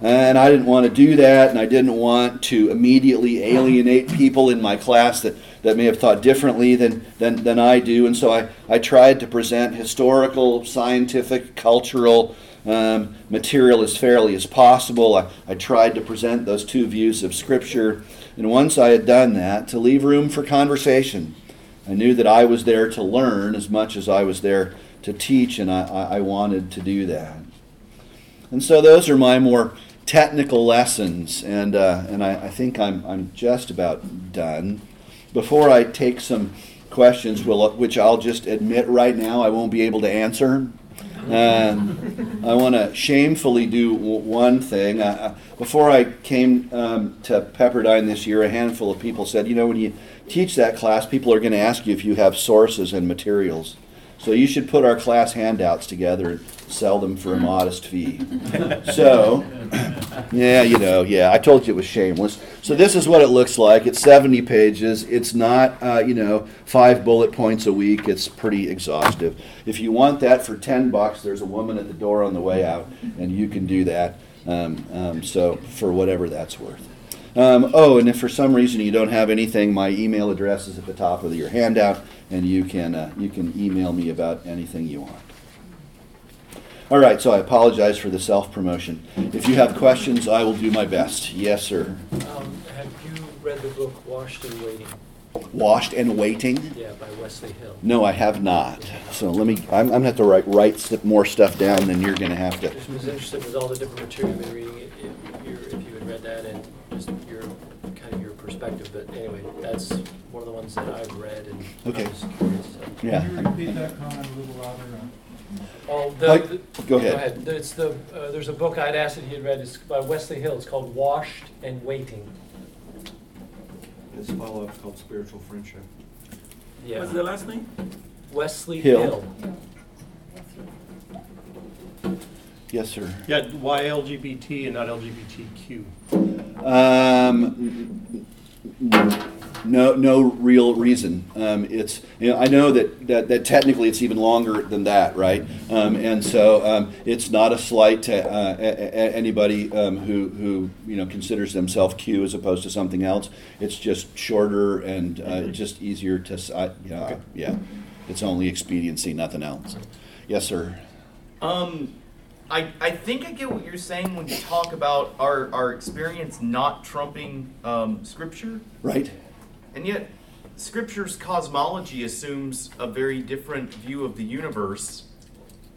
And I didn't want to do that, and I didn't want to immediately alienate people in my class that, that may have thought differently than, than, than I do. And so I, I tried to present historical, scientific, cultural, um, material as fairly as possible. I, I tried to present those two views of Scripture. And once I had done that, to leave room for conversation. I knew that I was there to learn as much as I was there to teach, and I, I wanted to do that. And so those are my more technical lessons, and, uh, and I, I think I'm, I'm just about done. Before I take some questions, which I'll just admit right now I won't be able to answer, um, I want to shamefully do one thing. Before I came um, to Pepperdine this year, a handful of people said, you know, when you teach that class, people are going to ask you if you have sources and materials. So you should put our class handouts together and sell them for a modest fee. So, yeah, you know, yeah, I told you it was shameless. So this is what it looks like. It's 70 pages. It's not, uh, you know, five bullet points a week. It's pretty exhaustive. If you want that for 10 bucks, there's a woman at the door on the way out, and you can do that. Um, um, so for whatever that's worth. Um, oh, and if for some reason you don't have anything, my email address is at the top of your handout, and you can uh, you can email me about anything you want. All right, so I apologize for the self promotion. If you have questions, I will do my best. Yes, sir. Um, have you read the book Washed and Waiting? Washed and waiting? Yeah, by Wesley Hill. No, I have not. So let me. I'm, I'm gonna have to write write more stuff down than you're gonna have to. Just was interested with all the different material you've been reading, if, if you had read that and just your, kind of your perspective, but anyway, that's one of the ones that I've read and Okay. I was curious. so. Yeah. Can you repeat that comment a little louder? Oh, the, Like- the- go ahead. It's the, uh, there's a book I'd asked that he had read, it's by Wesley Hill, it's called Washed and Waiting. It's a follow-up is called Spiritual Friendship. Yeah. What's the last name? Wesley Hill. Hill. Yes, sir. Yeah, why LGBT and not LGBTQ? Um, no, no real reason. Um, it's you know I know that, that, that technically it's even longer than that, right? Um, and so um, it's not a slight to uh, a, a- anybody um, who who you know considers themselves Q as opposed to something else. It's just shorter and uh, just easier to I- yeah yeah. It's only expediency, nothing else. Yes, sir. Um, I, I think I get what you're saying when you talk about our, our experience not trumping um, scripture, Right. and yet scripture's cosmology assumes a very different view of the universe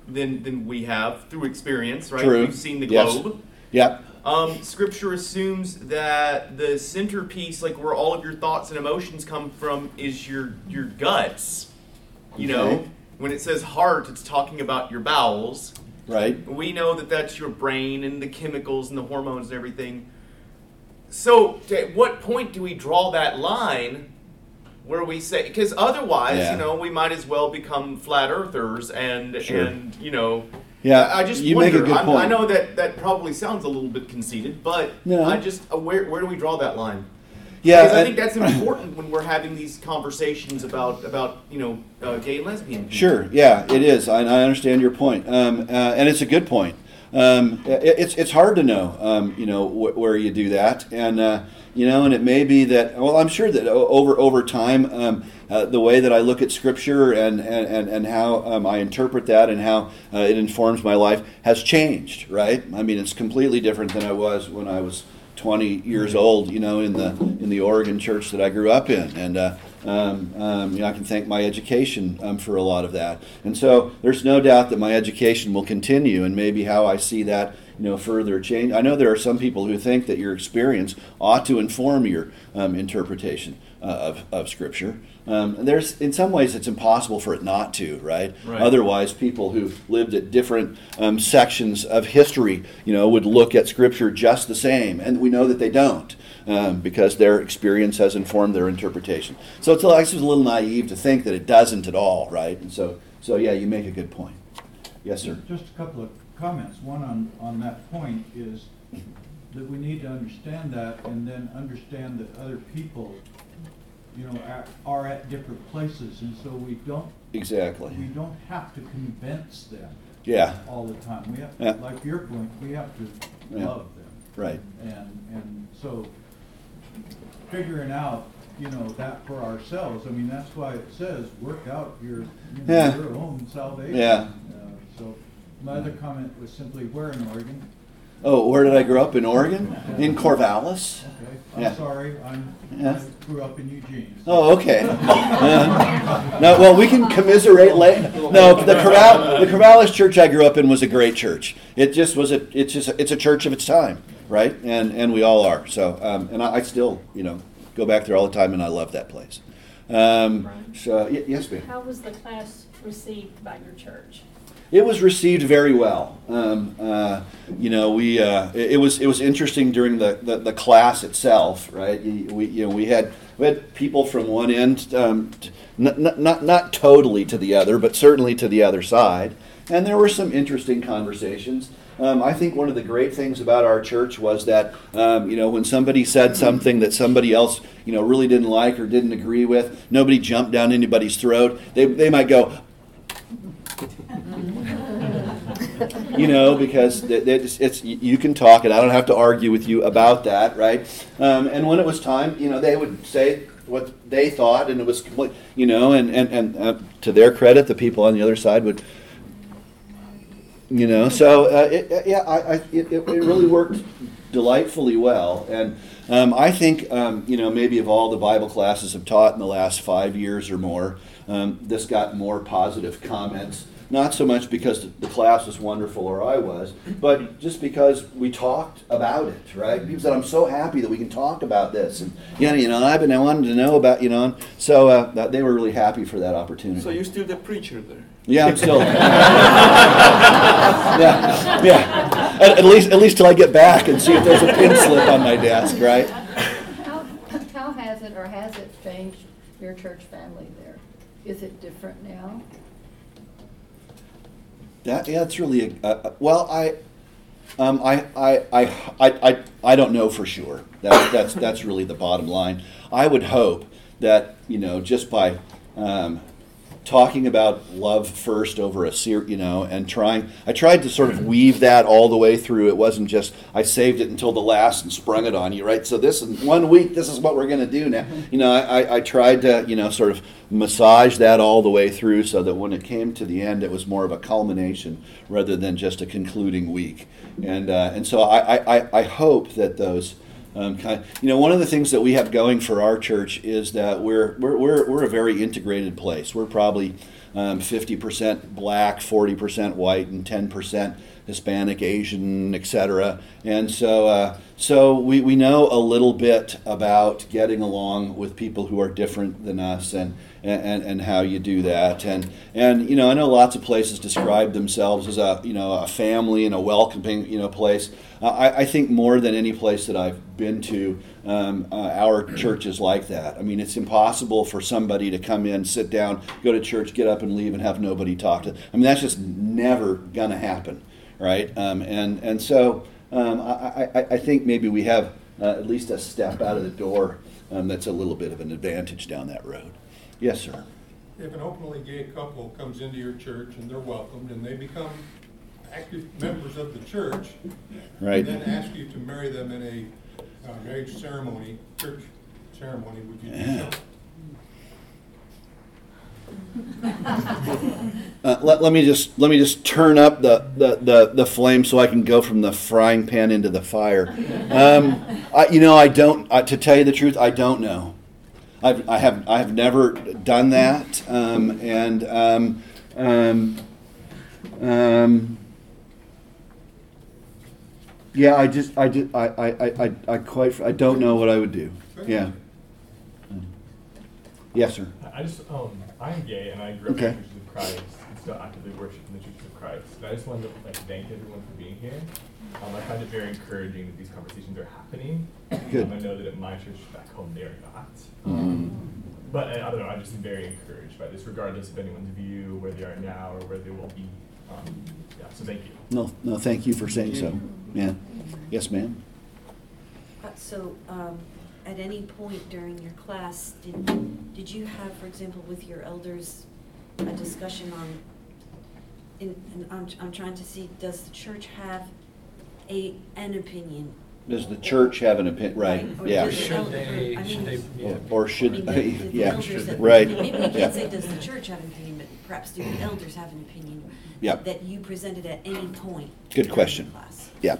than than we have through experience, right? True. We've seen the Yes. globe. Yeah. Um, scripture assumes that the centerpiece, like where all of your thoughts and emotions come from, is your your guts. You Okay. know, when it says heart, it's talking about your bowels. Right. We know that that's your brain and the chemicals and the hormones and everything. So, at what point do we draw that line where we say because otherwise, Yeah. you know, we might as well become flat earthers and Sure. and you know, Yeah. I just you wonder. make a good point. I know that that probably sounds a little bit conceited, but No. I just uh, where where do we draw that line? Yeah. because I think that's important when we're having these conversations about about you know uh, gay and lesbian. people. Sure. Yeah, it is. I, I understand your point, um, uh, and it's a good point. Um, it, it's it's hard to know, um, you know, wh- where you do that, and uh, you know, and it may be that. Well, I'm sure that over over time, um, uh, the way that I look at Scripture and and and, and how um, I interpret that and how uh, it informs my life has changed. Right. I mean, it's completely different than I was when I was 20 years old, you know, in the in the Oregon church that I grew up in, and uh, um, um, you know, I can thank my education um, for a lot of that. And so there's no doubt that my education will continue, and maybe how I see that, you know, further change. I know there are some people who think that your experience ought to inform your um, interpretation uh, of of Scripture. Um, there's in some ways it's impossible for it not to, right? Right. Otherwise, people who lived at different um, sections of history, you know, would look at Scripture just the same, and we know that they don't um, because their experience has informed their interpretation. So it's, I guess it's a little naive to think that it doesn't at all, right? And so, so yeah, you make a good point. Yes, sir. Just a couple of comments. One on, on that point is that we need to understand that and then understand that other people, you know, are, are at different places. And so we don't, Exactly. we don't have to convince them Yeah. all the time. We Yeah. have, like your point, we have to Yeah. love them. Right. And, and so figuring out, you know, that for ourselves, I mean, that's why it says, work out your, you know, Yeah. your own salvation. Yeah. Uh, So my other comment was simply, where in Oregon? Oh, where did I grow up in Oregon? In Corvallis. Okay, I'm sorry, I'm, Yeah. I grew up in Eugene. so- Oh, okay. No, well, we can commiserate later. No, the Corval, the Corvallis church I grew up in was a great church. It just was a, it's just, a, it's a church of its time, right? And and we all are. So, um, and I, I still, you know, go back there all the time, and I love that place. Um, so, y- yes, ma'am. How was the class received by your church? It was received very well. Um, uh, you know, we uh, it, it was it was interesting during the, the, the class itself, right? We you know we had we had people from one end, um, t- not, not not totally to the other, but certainly to the other side, and there were some interesting conversations. Um, I think one of the great things about our church was that um, you know when somebody said something that somebody else you know really didn't like or didn't agree with, nobody jumped down anybody's throat. They they might go, you know, because it's, it's you can talk, and I don't have to argue with you about that, right? Um, and when it was time, you know, they would say what they thought, and it was you know, and and and uh, to their credit, the people on the other side would, you know, so uh, it, it- yeah, I, I it, it it really worked delightfully well, and um, I think um, you know maybe of all the Bible classes I've taught in the last five years or more, um, this got more positive comments. Not so much because the class was wonderful or I was, but just because we talked about it, right? People said, "I'm so happy that we can talk about this," and yeah, you know, I've been I wanted to know about, you know, and so uh, they were really happy for that opportunity. So you're still the preacher there? Yeah, I'm still. yeah, yeah. At, at least, at least till I get back and see if there's a pin slip on my desk, right? How, how has it, or has it changed your church family there? Is it different now? That, yeah, it's really a, uh, well, I, um, I, I, I, I, I don't know for sure. That, that's that's really the bottom line. I would hope that you know just by um, talking about love first over a ser- you know, and trying. I tried to sort of weave that all the way through. It wasn't just I saved it until the last and sprung it on you, right? So this in one week, this is what we're going to do now. You know, I, I, tried to you know sort of massage that all the way through so that when it came to the end, it was more of a culmination rather than just a concluding week. And uh, and so I, I- I hope that those. Um, you know, one of the things that we have going for our church is that we're we're, we're, we're a very integrated place. We're probably um, 50% black, 40% white, and 10% Hispanic, Asian, etc. And so, uh, so we, we know a little bit about getting along with people who are different than us and, and, and how you do that. And, and, you know, I know lots of places describe themselves as a, you know, a family and a welcoming, you know, place. Uh, I, I think more than any place that I've been to, um, uh, our church is like that. I mean, it's impossible for somebody to come in, sit down, go to church, get up and leave and have nobody talk to. I mean, that's just never gonna happen, right? Um, and and so um, I, I, I think maybe we have uh, at least a step out of the door um, that's a little bit of an advantage down that road. Yes, sir. If an openly gay couple comes into your church and they're welcomed and they become active members of the church, Right. and then ask you to marry them in a uh, marriage ceremony, church ceremony, would you do so? Uh, let, let me just let me just turn up the, the, the, the flame so I can go from the frying pan into the fire. Um, I, you know, I don't. Uh, to tell you the truth, I don't know. I've, I have I have never done that, um, and um, um, um, yeah, I just I just I, I, I, I- I quite I don't know what I would do. Yeah. Yes, sir. I just, um, I'm gay and I grew up Okay. in the Churches of Christ and still actively worship in the Churches of Christ. And I just wanted to like thank everyone for being here. Um, I find it very encouraging that these conversations are happening. Good. Um, I know that at my church back home they are not. Mm. But I, I don't know, I'm just very encouraged by this, regardless of anyone's view, where they are now or where they will be. Um, yeah, so thank you. No, no. Thank you for saying so. Yeah. Yes, ma'am. Uh, So, um, at any point during your class, did, did you have, for example, with your elders, a discussion on, in, and I'm, I'm trying to see, does the church have a, an opinion? Does the church have an opinion? Right. Or Yeah. does the Should elder- they, I mean, should they, yeah. Or I should, mean, the- the yeah, elders that- right. Maybe we Yeah. can't say, does the church have an opinion, but perhaps do the elders have an opinion? Yeah. That you presented at any point? Good during question. class? Yeah.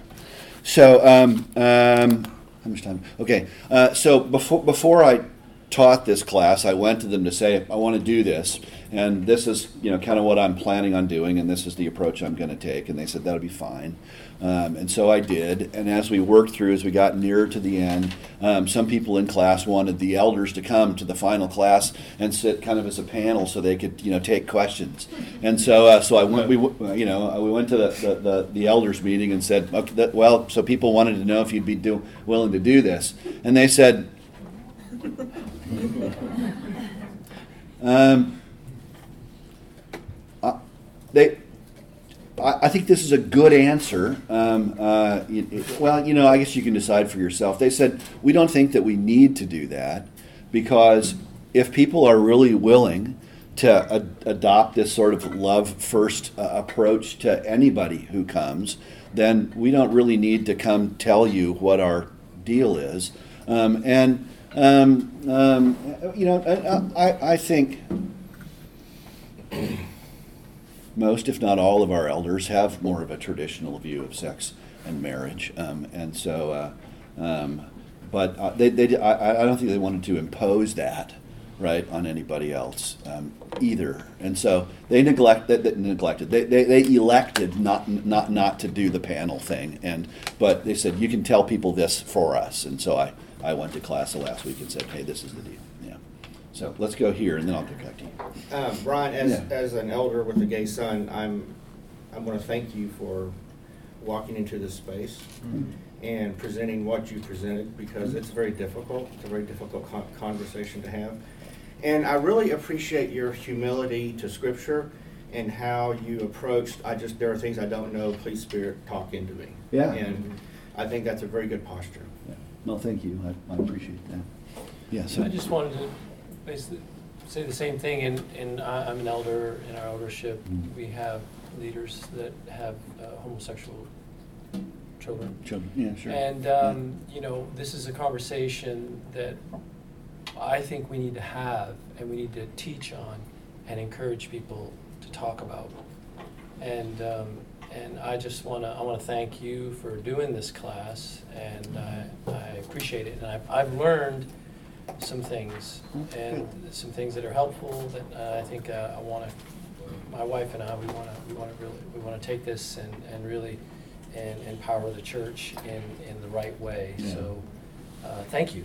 So, um, um, how much time? Okay. Uh, so before before I taught this class, I went to them to say, I want to do this, and this is, you know, kind of what I'm planning on doing, and this is the approach I'm going to take. And they said that'll be fine. Um, and so I did. And as we worked through, as we got nearer to the end, um, some people in class wanted the elders to come to the final class and sit kind of as a panel so they could, you know, take questions. And so, uh, so I went. We, you know, we went to the, the, the, the elders meeting and said, okay, that, well, so people wanted to know if you'd be do, willing to do this, and they said. Um, uh, they, I, think this is a good answer. Um, uh, it- well, you know, I guess you can decide for yourself. They said we don't think that we need to do that because if people are really willing to ad- adopt this sort of love first uh, approach to anybody who comes, then we don't really need to come tell you what our deal is. Um, and um, um, you know, I, I, I think most, if not all, of our elders have more of a traditional view of sex and marriage, um, and so. Uh, um, but uh, they, they, I, I don't think they wanted to impose that, right, on anybody else um, either. And so they neglect, they, they neglected. They, they, they elected not, not, not to do the panel thing, and but they said you can tell people this for us. And so I, I went to class the last week and said, hey, this is the deal. Yeah. So let's go here, and then I'll get back to you. Um, Brian, as, Yeah. as an elder with a gay son, I'm, I want to thank you for walking into this space and presenting what you presented because it's very difficult. It's a very difficult con- conversation to have. And I really appreciate your humility to Scripture and how you approached. I just there are things I don't know. Please, Spirit, talk into me. Yeah. And I think that's a very good posture. Yeah. No, thank you. I, I appreciate that. Yeah. So I just wanted to basically say the same thing, and, and I- I'm an elder in our eldership. Mm. We have leaders that have uh, homosexual children. Children, yeah, sure. And, um, you know, this is a conversation that I think we need to have and we need to teach on and encourage people to talk about. And, um, and I just wanna, I wanna thank you for doing this class and I, I appreciate it. And I've, I've learned some things and some things that are helpful that uh, I think uh, I wanna, my wife and I, we wanna, we wanna really, we wanna take this and, and really and empower the church in, in the right way. Yeah. So, uh, thank you.